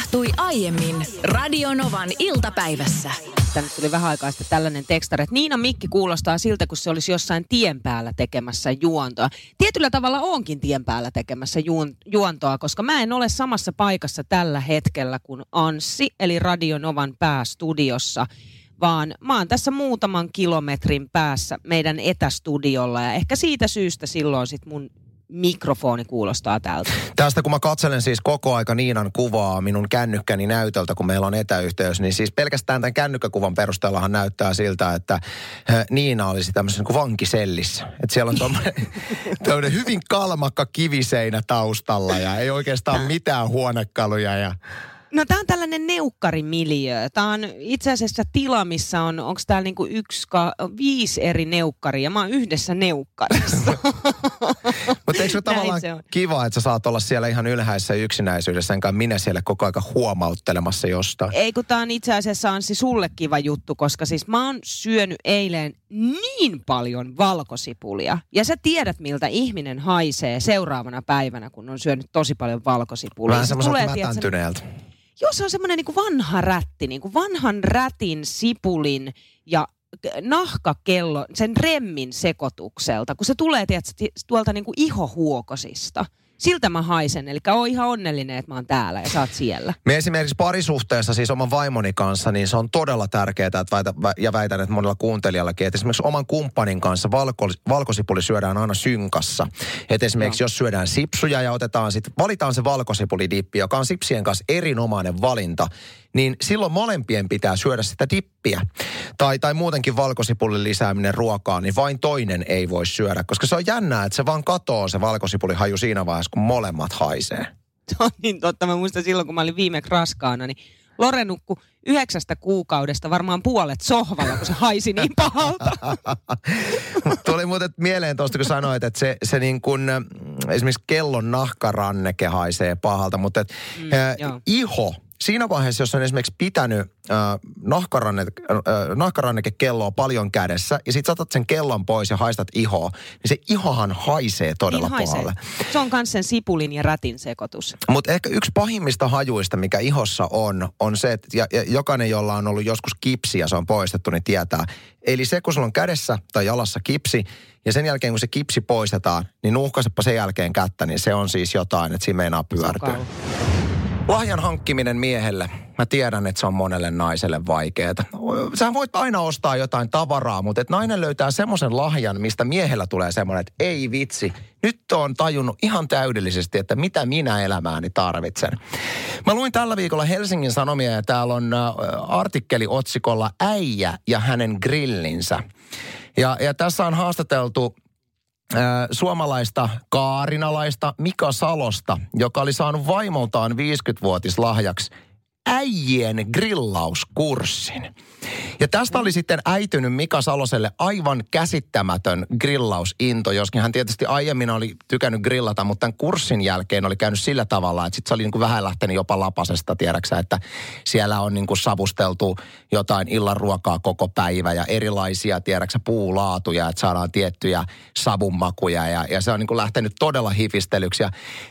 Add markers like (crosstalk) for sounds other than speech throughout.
tapahtui aiemmin Radionovan iltapäivässä. Tänne tuli vähän aikaa sitten tällainen tekstari, että Niina Mikki kuulostaa siltä, kun se olisi jossain tien päällä tekemässä juontoa. Tietyllä tavalla onkin tien päällä tekemässä juon, juontoa, koska mä en ole samassa paikassa tällä hetkellä kuin Anssi, eli Radionovan päästudiossa vaan mä oon tässä muutaman kilometrin päässä meidän etästudiolla ja ehkä siitä syystä silloin sit mun mikrofoni kuulostaa tältä. Tästä kun mä katselen siis koko aika Niinan kuvaa minun kännykkäni näytöltä, kun meillä on etäyhteys, niin siis pelkästään tämän kännykkäkuvan perusteellahan näyttää siltä, että äh, Niina olisi tämmöisessä niin vankisellissä. Että siellä on tommoinen (laughs) hyvin kalmakka kiviseinä taustalla ja ei oikeastaan mitään huonekaluja ja No tämä on tällainen neukkarimiljö. Tämä on itse asiassa tila, missä on, onko täällä niinku yksi, ka, viisi eri neukkaria. Mä oon yhdessä neukkarissa. Mutta eikö se tavallaan se kiva, että sä saat olla siellä ihan ylhäisessä yksinäisyydessä, enkä minä siellä koko aika huomauttelemassa jostain? Ei, kun tämä on itse asiassa Anssi sulle kiva juttu, koska siis mä oon syönyt eilen niin paljon valkosipulia. Ja sä tiedät, miltä ihminen haisee seuraavana päivänä, kun on syönyt tosi paljon valkosipulia. Vähän semmoiselta mätäntyneeltä. Se on semmoinen niin vanha rätti, niin kuin vanhan rätin, sipulin ja nahkakello, sen remmin sekoitukselta, kun se tulee tiedätkö, tuolta niin kuin ihohuokosista – siltä mä haisen. Eli oon ihan onnellinen, että mä oon täällä ja sä oot siellä. Me esimerkiksi parisuhteessa, siis oman vaimoni kanssa, niin se on todella tärkeää, että väitä, ja väitän, että monella kuuntelijallakin, että esimerkiksi oman kumppanin kanssa valko, valkosipuli syödään aina synkassa. Että esimerkiksi no. jos syödään sipsuja ja otetaan sitten, valitaan se valkosipulidippi, joka on sipsien kanssa erinomainen valinta, niin silloin molempien pitää syödä sitä dippiä. Tai, tai muutenkin valkosipullin lisääminen ruokaan, niin vain toinen ei voi syödä. Koska se on jännää, että se vaan katoo se valkosipulihaju siinä vaiheessa, kun molemmat haisee. (laughs) Se on niin totta. Mä muistan silloin, kun mä olin viime raskaana, niin Lore nukku yhdeksästä kuukaudesta varmaan puolet sohvalla, kun se haisi niin pahalta. (laughs) Tuli muuten mieleen tuosta, kun sanoit, että se, se niin kuin, esimerkiksi kellon nahkaranneke haisee pahalta, mutta et, mm, äh, iho siinä vaiheessa, jos on esimerkiksi pitänyt äh, nahkaranne, äh, nahkarannekekelloa paljon kädessä ja sitten saatat sen kellon pois ja haistat ihoa, niin se ihohan haisee todella niin haisee. pahalle. Se on myös sen sipulin ja rätin sekoitus. Mutta ehkä yksi pahimmista hajuista, mikä ihossa on, on se, että ja, ja jokainen, jolla on ollut joskus kipsi ja se on poistettu, niin tietää. Eli se, kun sulla on kädessä tai jalassa kipsi, ja sen jälkeen, kun se kipsi poistetaan, niin nuuhkasepa sen jälkeen kättä, niin se on siis jotain, että siinä meinaa pyörtyä. Lahjan hankkiminen miehelle. Mä tiedän, että se on monelle naiselle vaikeaa. Sä voit aina ostaa jotain tavaraa, mutta että nainen löytää semmoisen lahjan, mistä miehellä tulee semmoinen, että ei vitsi, nyt on tajunnut ihan täydellisesti, että mitä minä elämääni tarvitsen. Mä luin tällä viikolla Helsingin Sanomia ja täällä on äh, artikkeli otsikolla Äijä ja hänen grillinsä. Ja, ja tässä on haastateltu suomalaista kaarinalaista Mika Salosta, joka oli saanut vaimoltaan 50-vuotislahjaksi äijien grillauskurssin. Ja tästä oli sitten äitynyt Mika Saloselle aivan käsittämätön grillausinto, joskin hän tietysti aiemmin oli tykännyt grillata, mutta tämän kurssin jälkeen oli käynyt sillä tavalla, että sitten se oli niin kuin vähän lähtenyt jopa lapasesta, tiedäksä, että siellä on niin kuin savusteltu jotain illan ruokaa koko päivä ja erilaisia, tiedäksä, puulaatuja, että saadaan tiettyjä savunmakuja ja, ja se on niin kuin lähtenyt todella hifistelyksi. Ja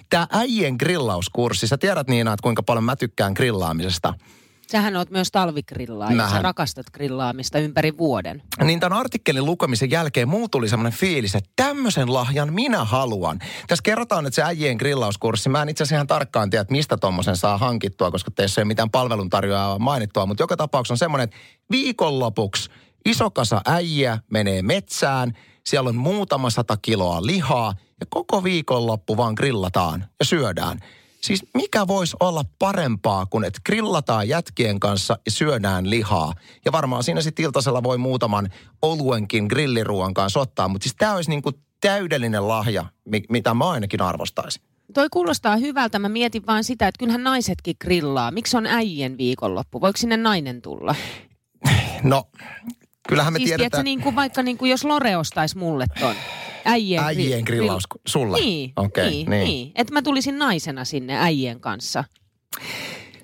tämä äijien grillauskurssi, sä tiedät Niina, että kuinka paljon mä tykkään grillaamisesta – Sähän oot myös talvigrillaa ja sä rakastat grillaamista ympäri vuoden. Niin tämän artikkelin lukemisen jälkeen muu tuli semmoinen fiilis, että tämmöisen lahjan minä haluan. Tässä kerrotaan, että se äijien grillauskurssi, mä en itse asiassa ihan tarkkaan tiedä, että mistä tuommoisen saa hankittua, koska teissä ei ole mitään palveluntarjoajaa mainittua, mutta joka tapauksessa on semmoinen, että viikonlopuksi iso kasa äijä menee metsään, siellä on muutama sata kiloa lihaa ja koko viikonloppu vaan grillataan ja syödään. Siis mikä voisi olla parempaa kuin, että grillataan jätkien kanssa ja syödään lihaa. Ja varmaan siinä sitten iltasella voi muutaman oluenkin grilliruoan kanssa ottaa. Mutta siis tämä olisi niinku täydellinen lahja, mitä mä ainakin arvostaisin. Toi kuulostaa hyvältä. Mä mietin vaan sitä, että kyllähän naisetkin grillaa. Miksi on äijien viikonloppu? Voiko sinne nainen tulla? No, kyllähän me siis, tiedetään... Tiedätkö, niin kuin vaikka niin kuin jos Lore ostaisi mulle ton äijien, äijien grillaus grill... sulle? Niin, okay, niin, niin. niin. Että mä tulisin naisena sinne äijien kanssa.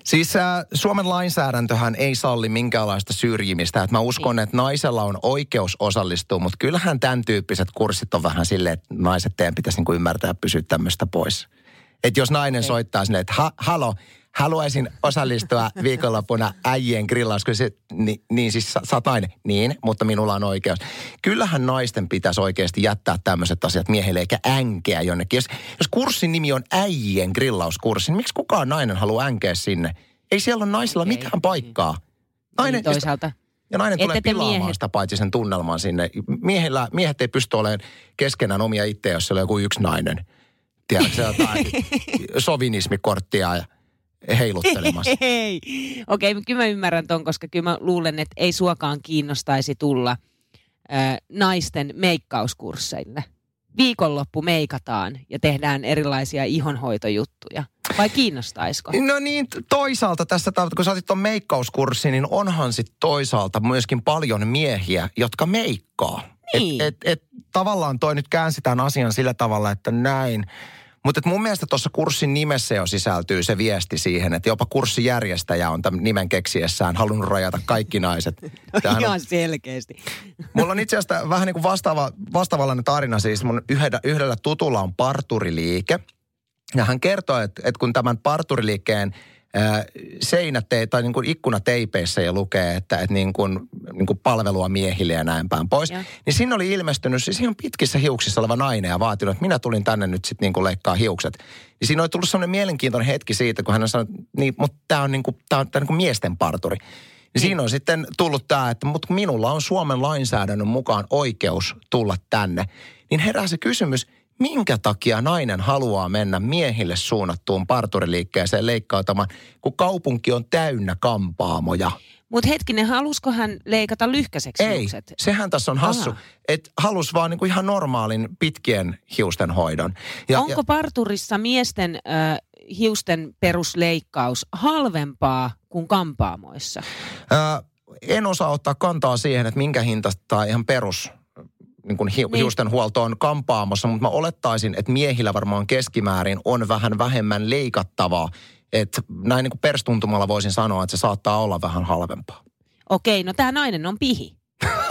Siis äh, Suomen lainsäädäntöhän ei salli minkäänlaista syrjimistä. Et mä uskon, niin. että naisella on oikeus osallistua, mutta kyllähän tämän tyyppiset kurssit on vähän silleen, että naiset teidän pitäisi niinku ymmärtää pysyä tämmöistä pois. Että jos nainen okay. soittaa sinne, että ha, halo, haluaisin osallistua viikonloppuna äijien grillaus. Kyllä se, niin, niin siis nainen. Niin, mutta minulla on oikeus. Kyllähän naisten pitäisi oikeasti jättää tämmöiset asiat miehelle eikä änkeä jonnekin. Jos, jos kurssin nimi on äijien grillauskurssi, niin miksi kukaan nainen haluaa änkeä sinne? Ei siellä ole naisilla Okei. mitään paikkaa. Niin, toisaalta. Ja nainen Ette tulee pilaamaan miehet- sitä paitsi sen tunnelman sinne. Miehillä, miehet ei pysty olemaan keskenään omia itseä, jos siellä on joku yksi nainen. Tiedätkö, jotain (laughs) sovinismikorttia ja heiluttelemassa. (laughs) Ei. Okei, okay, kyllä mä ymmärrän ton, koska kyllä mä luulen, että ei suokaan kiinnostaisi tulla äh, naisten meikkauskursseille. Viikonloppu meikataan ja tehdään erilaisia ihonhoitojuttuja. Vai kiinnostaisiko? No niin, toisaalta tässä, kun sä otit tuon meikkauskurssin, niin onhan sitten toisaalta myöskin paljon miehiä, jotka meikkaa. Niin. Et, et, et, tavallaan toi nyt käänsi tämän asian sillä tavalla, että näin. Mutta mun mielestä tuossa kurssin nimessä jo sisältyy se viesti siihen, että jopa kurssijärjestäjä on tämän nimen keksiessään halunnut rajata kaikki naiset. (laughs) Tämähän on Ihan selkeästi. (laughs) Mulla on itse asiassa vähän niin kuin vastaava, vastaavallainen tarina siis. Mun yhdellä, yhdellä tutulla on parturiliike. Ja hän kertoo, että, että kun tämän parturiliikkeen seinät tai niin kuin ikkunateipeissä ja lukee, että, että niin kuin, niin kuin palvelua miehille ja näin päin pois. Joo. Niin siinä oli ilmestynyt siis ihan pitkissä hiuksissa oleva nainen ja vaatinut, että minä tulin tänne nyt sitten niin kuin leikkaa hiukset. Niin siinä oli tullut sellainen mielenkiintoinen hetki siitä, kun hän sanoi, niin, mutta tämä on, niin kuin, tää on, tää on niin kuin miesten parturi. Niin siinä on sitten tullut tämä, että mutta minulla on Suomen lainsäädännön mukaan oikeus tulla tänne. Niin herää se kysymys, minkä takia nainen haluaa mennä miehille suunnattuun parturiliikkeeseen leikkautumaan, kun kaupunki on täynnä kampaamoja. Mutta hetkinen, halusko hän leikata lyhkäiseksi Ei, hiukset? sehän tässä on hassu, että halus vaan niinku ihan normaalin pitkien hiusten hoidon. Ja, Onko parturissa miesten äh, hiusten perusleikkaus halvempaa kuin kampaamoissa? Ää, en osaa ottaa kantaa siihen, että minkä hintaista tai ihan perus niin kuin hi- Niin. hiusten huolto on kampaamossa, mutta mä olettaisin, että miehillä varmaan keskimäärin on vähän vähemmän leikattavaa. Että näin niin kuin perstuntumalla voisin sanoa, että se saattaa olla vähän halvempaa. Okei, no tämä nainen on pihi.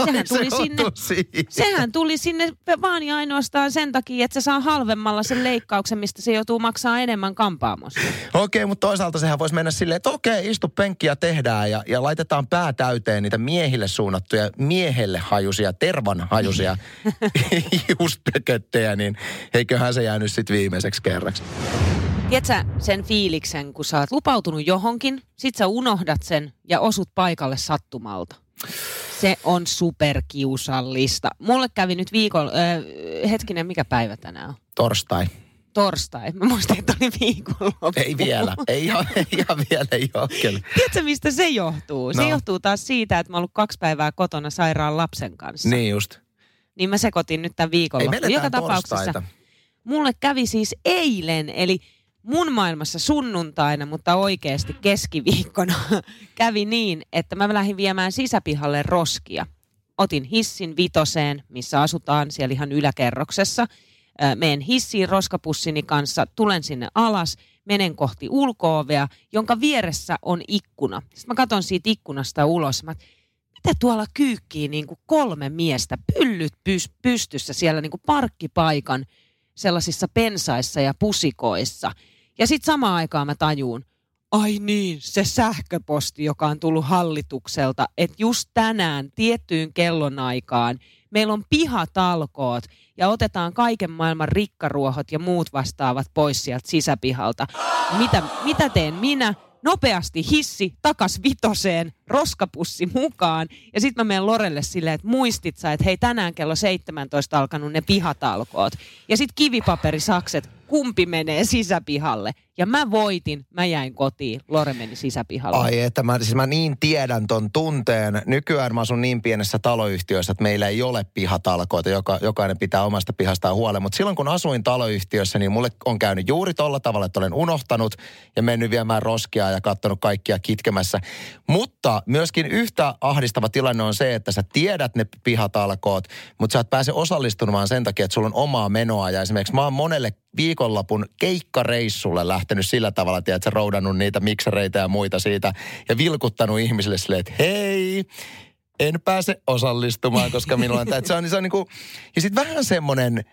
Sehän tuli se sinne, siihen. sehän tuli sinne vaan ja ainoastaan sen takia, että se saa halvemmalla sen leikkauksen, mistä se joutuu maksaa enemmän kampaamossa. Okei, mutta toisaalta sehän voisi mennä silleen, että okei, istu penkkiä tehdään ja, ja laitetaan pää täyteen niitä miehille suunnattuja, miehelle hajusia, tervan hajusia (laughs) (laughs) hiustököttejä, niin eiköhän se jäänyt sitten viimeiseksi kerraksi. Tiedätkö sen fiiliksen, kun sä oot lupautunut johonkin, sit sä unohdat sen ja osut paikalle sattumalta. Se on superkiusallista. Mulle kävi nyt viikon, äh, hetkinen, mikä päivä tänään on? Torstai. Torstai. Mä muistin, että oli viikonloppu. Ei vielä. Ei ihan, ei ihan vielä, ei ole kyllä. Tiedätkö, mistä se johtuu? Se No. johtuu taas siitä, että mä oon ollut kaksi päivää kotona sairaan lapsen kanssa. Niin just. Niin mä sekoitin nyt tämän me Joka eletään tapauksessa torstaita. mulle kävi siis eilen, eli mun maailmassa sunnuntaina, mutta oikeasti keskiviikkona (laughs) kävi niin, että mä lähdin viemään sisäpihalle roskia. Otin hissin vitoseen, missä asutaan siellä ihan yläkerroksessa. Meen hissiin roskapussini kanssa, tulen sinne alas, menen kohti ulkoovea, jonka vieressä on ikkuna. Sitten mä katson siitä ikkunasta ulos. Mä, mitä tuolla kyykkii niin kuin kolme miestä, pyllyt pys- pystyssä siellä niin kuin parkkipaikan sellaisissa pensaissa ja pusikoissa. Ja sitten samaan aikaan mä tajuun, ai niin, se sähköposti, joka on tullut hallitukselta, että just tänään tiettyyn kellonaikaan meillä on pihatalkoot ja otetaan kaiken maailman rikkaruohot ja muut vastaavat pois sieltä sisäpihalta. Mitä, mitä teen minä? Nopeasti hissi takas vitoseen, roskapussi mukaan. Ja sitten mä menen Lorelle silleen, että muistit sä, että hei tänään kello 17 alkanut ne pihatalkoot. Ja sitten kivipaperisakset, kumpi menee sisäpihalle. Ja mä voitin, mä jäin kotiin, Lore meni sisäpihalle. Ai että mä, siis mä niin tiedän ton tunteen. Nykyään mä asun niin pienessä taloyhtiössä, että meillä ei ole pihatalkoita. Joka, jokainen pitää omasta pihastaan huolen. Mutta silloin kun asuin taloyhtiössä, niin mulle on käynyt juuri tolla tavalla, että olen unohtanut ja mennyt viemään roskia ja katsonut kaikkia kitkemässä. Mutta myöskin yhtä ahdistava tilanne on se, että sä tiedät ne pihatalkoot, mutta sä et pääse osallistumaan sen takia, että sulla on omaa menoa. Ja esimerkiksi mä oon monelle viikonlopun keikkareissulle lähtenyt sillä tavalla, että sä roudannut niitä miksereitä ja muita siitä ja vilkuttanut ihmisille silleen, että hei, en pääse osallistumaan, koska minulla on tämä. Se on, se on niin kuin, ja sitten vähän semmoinen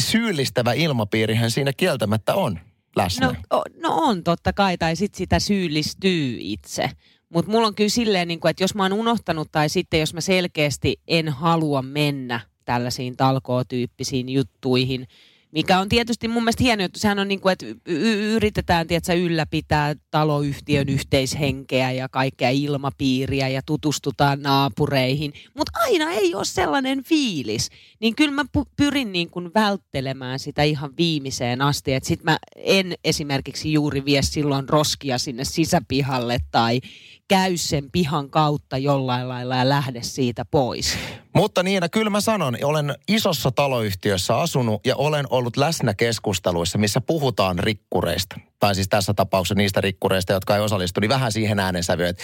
syyllistävä ilmapiirihän siinä kieltämättä on. läsnä. No, no on totta kai, tai sitten sitä syyllistyy itse. Mutta mulla on kyllä silleen, niin kuin, että jos mä oon unohtanut tai sitten jos mä selkeästi en halua mennä tällaisiin talkootyyppisiin juttuihin, mikä on tietysti mun mielestä hieno juttu. Sehän on niin kuin, että y- yritetään tiedätkö, ylläpitää taloyhtiön yhteishenkeä ja kaikkea ilmapiiriä ja tutustutaan naapureihin. Mutta aina ei ole sellainen fiilis. Niin kyllä mä pyrin niin kuin välttelemään sitä ihan viimeiseen asti. Että sit mä en esimerkiksi juuri vie silloin roskia sinne sisäpihalle tai käy sen pihan kautta jollain lailla ja lähde siitä pois. Mutta Niina, kyllä mä sanon, olen isossa taloyhtiössä asunut ja olen ollut läsnä keskusteluissa, missä puhutaan rikkureista. Tai siis tässä tapauksessa niistä rikkureista, jotka ei osallistu, niin vähän siihen äänensävyyn, että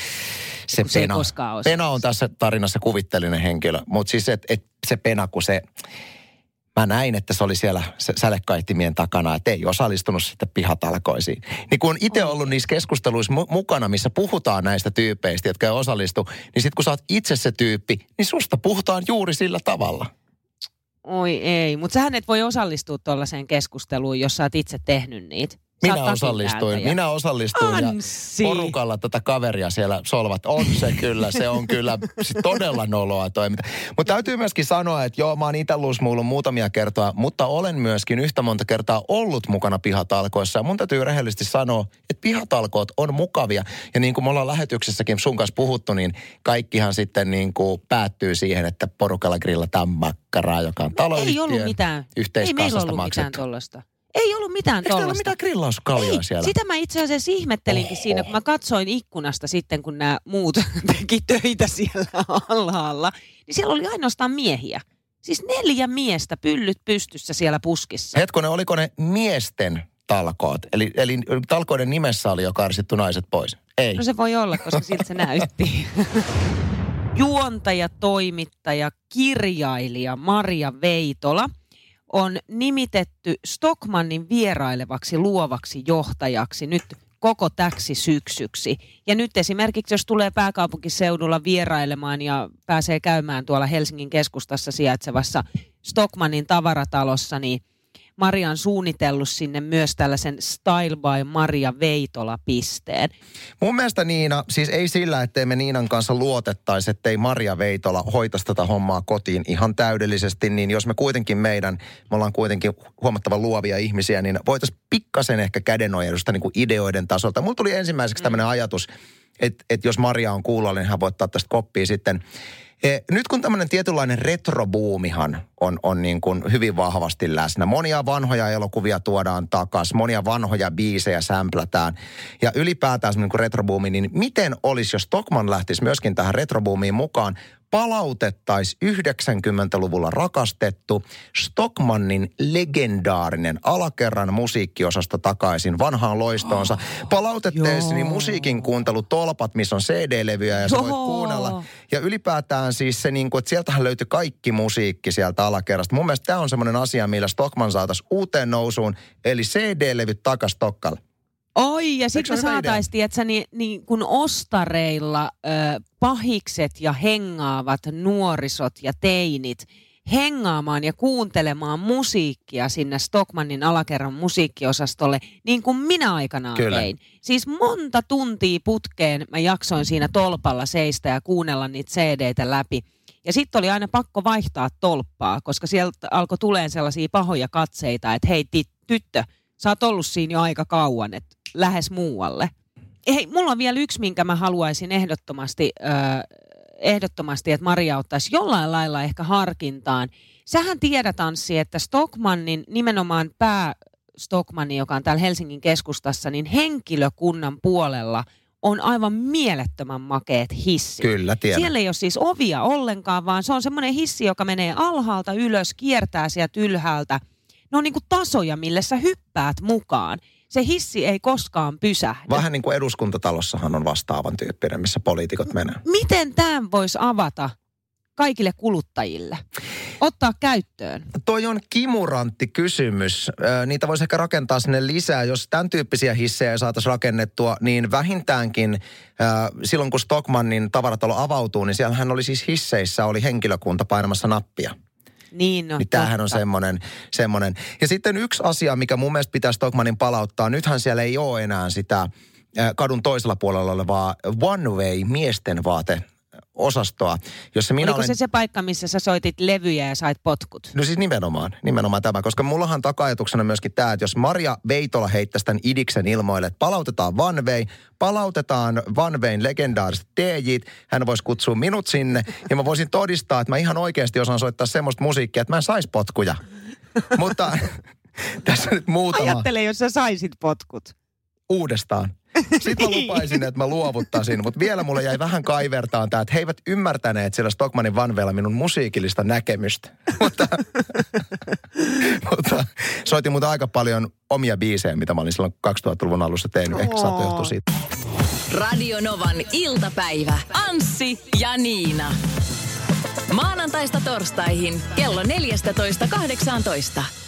se, se pena, pena on tässä tarinassa kuvittelinen henkilö. Mutta siis, että et se pena, kun se mä näin, että se oli siellä sälekaihtimien takana, että ei osallistunut sitten pihatalkoisiin. Niin kun on itse ollut niissä keskusteluissa mu- mukana, missä puhutaan näistä tyypeistä, jotka ei osallistu, niin sitten kun sä oot itse se tyyppi, niin susta puhutaan juuri sillä tavalla. Oi ei, mutta sähän et voi osallistua tuollaiseen keskusteluun, jos sä oot itse tehnyt niitä. Minä osallistuin, ja... minä osallistuin Ansi. ja porukalla tätä kaveria siellä solvat. On se kyllä, se on kyllä todella noloa toiminta. Mutta täytyy myöskin sanoa, että joo, mä oon itse muutamia kertoa, mutta olen myöskin yhtä monta kertaa ollut mukana pihatalkoissa. Ja mun täytyy rehellisesti sanoa, että pihatalkoot on mukavia. Ja niin kuin me ollaan lähetyksessäkin sun kanssa puhuttu, niin kaikkihan sitten niin kuin päättyy siihen, että porukalla grillataan makkaraa, joka on taloyhtiön Ei ollut mitään. Ei meillä ollut mitään tuollaista. Ei ollut mitään Eikö tollasta. mitään grillauskaljaa siellä? Sitä mä itse asiassa ihmettelinkin Oho. siinä, kun mä katsoin ikkunasta sitten, kun nämä muut (laughs) teki töitä siellä alhaalla. Niin siellä oli ainoastaan miehiä. Siis neljä miestä pyllyt pystyssä siellä puskissa. Hetkonen, oliko ne miesten talkoot? Eli, eli talkoiden nimessä oli jo karsittu naiset pois? Ei. No se voi olla, koska siltä se näytti. (laughs) Juontaja, toimittaja, kirjailija Maria Veitola – on nimitetty Stockmannin vierailevaksi luovaksi johtajaksi nyt koko täksi syksyksi. Ja nyt esimerkiksi, jos tulee pääkaupunkiseudulla vierailemaan ja pääsee käymään tuolla Helsingin keskustassa sijaitsevassa Stockmannin tavaratalossa, niin – Maria on suunnitellut sinne myös tällaisen Style by Maria Veitola-pisteen. Mun mielestä Niina, siis ei sillä, ettei me Niinan kanssa luotettaisi, ettei Maria Veitola hoitaisi tätä hommaa kotiin ihan täydellisesti, niin jos me kuitenkin meidän, me ollaan kuitenkin huomattavan luovia ihmisiä, niin voitaisiin pikkasen ehkä kädenojennusta niin kuin ideoiden tasolta. Mulla tuli ensimmäiseksi tämmöinen mm. ajatus, että, että jos Maria on kuulollinen, niin hän voi ottaa tästä koppia sitten E, nyt kun tämmöinen tietynlainen retrobuumihan on, on niin kuin hyvin vahvasti läsnä. Monia vanhoja elokuvia tuodaan takaisin, monia vanhoja biisejä sämplätään. Ja ylipäätään semmoinen niin retrobuumi, niin miten olisi, jos Stockman lähtisi myöskin tähän retrobuumiin mukaan? Palautettaisiin 90-luvulla rakastettu Stockmannin legendaarinen alakerran musiikkiosasto takaisin vanhaan loistoonsa. Oh, Palautettaisiin musiikin kuuntelu tolpat, missä on CD-levyjä ja sä voit kuunnella. Ja ylipäätään siis se, niin kuin, että sieltähän löytyi kaikki musiikki sieltä alakerrasta. Mun mielestä tämä on semmoinen asia, millä Stockman saataisiin uuteen nousuun, eli CD-levyt takas Stokkalle. Oi, ja sitten saataisiin, että niin, niin kun ostareilla ö, pahikset ja hengaavat nuorisot ja teinit hengaamaan ja kuuntelemaan musiikkia sinne Stockmannin alakerran musiikkiosastolle, niin kuin minä aikanaan Kyllä. tein. Siis monta tuntia putkeen mä jaksoin siinä tolpalla seistä ja kuunnella niitä CD-tä läpi. Ja sitten oli aina pakko vaihtaa tolppaa, koska sieltä alkoi tulemaan sellaisia pahoja katseita, että hei tyttö, sä oot ollut siinä jo aika kauan, että lähes muualle. Hei, mulla on vielä yksi, minkä mä haluaisin ehdottomasti, äh, ehdottomasti että Maria ottaisi jollain lailla ehkä harkintaan. Sähän tiedät, Anssi, että Stockmannin, nimenomaan pää Stockmanni, joka on täällä Helsingin keskustassa, niin henkilökunnan puolella on aivan mielettömän makeet hissi. Kyllä, tiedän. Siellä ei ole siis ovia ollenkaan, vaan se on semmoinen hissi, joka menee alhaalta ylös, kiertää sieltä ylhäältä. Ne on niin kuin tasoja, millä sä hyppäät mukaan se hissi ei koskaan pysähdy. Vähän niin kuin eduskuntatalossahan on vastaavan tyyppinen, missä poliitikot menee. Miten tämän voisi avata kaikille kuluttajille? Ottaa käyttöön? Toi on kimurantti kysymys. Niitä voisi ehkä rakentaa sinne lisää. Jos tämän tyyppisiä hissejä saataisiin rakennettua, niin vähintäänkin silloin kun Stockmannin tavaratalo avautuu, niin siellähän oli siis hisseissä oli henkilökunta painamassa nappia. Niin, no, niin tämähän on semmoinen, semmoinen. Ja sitten yksi asia, mikä mun mielestä pitää Stockmanin palauttaa. Nythän siellä ei ole enää sitä kadun toisella puolella olevaa one way miesten vaate osastoa, jossa minä Oliko olen... se se paikka, missä sä soitit levyjä ja sait potkut? No siis nimenomaan, nimenomaan tämä, koska mullahan taka-ajatuksena myöskin tämä, että jos Maria Veitola heittäisi tämän idiksen ilmoille, että palautetaan Way, palautetaan Wayn legendaariset DJt, hän voisi kutsua minut sinne ja mä voisin todistaa, että mä ihan oikeasti osaan soittaa semmoista musiikkia, että mä en saisi potkuja. Mutta (laughs) tässä nyt muutama Ajattele, jos sä saisit potkut. uudestaan. (laughs) Sitten mä lupaisin, että mä luovuttaisin, mutta vielä mulle jäi vähän kaivertaan tämä, että he eivät ymmärtäneet siellä Stockmanin vanveella minun musiikillista näkemystä. (laughs) mutta, mutta soitin muuten aika paljon omia biisejä, mitä mä olin silloin 2000-luvun alussa tehnyt. Ehkä saattaa johtua siitä. Radio Novan iltapäivä. Anssi ja Niina. Maanantaista torstaihin kello 14.18.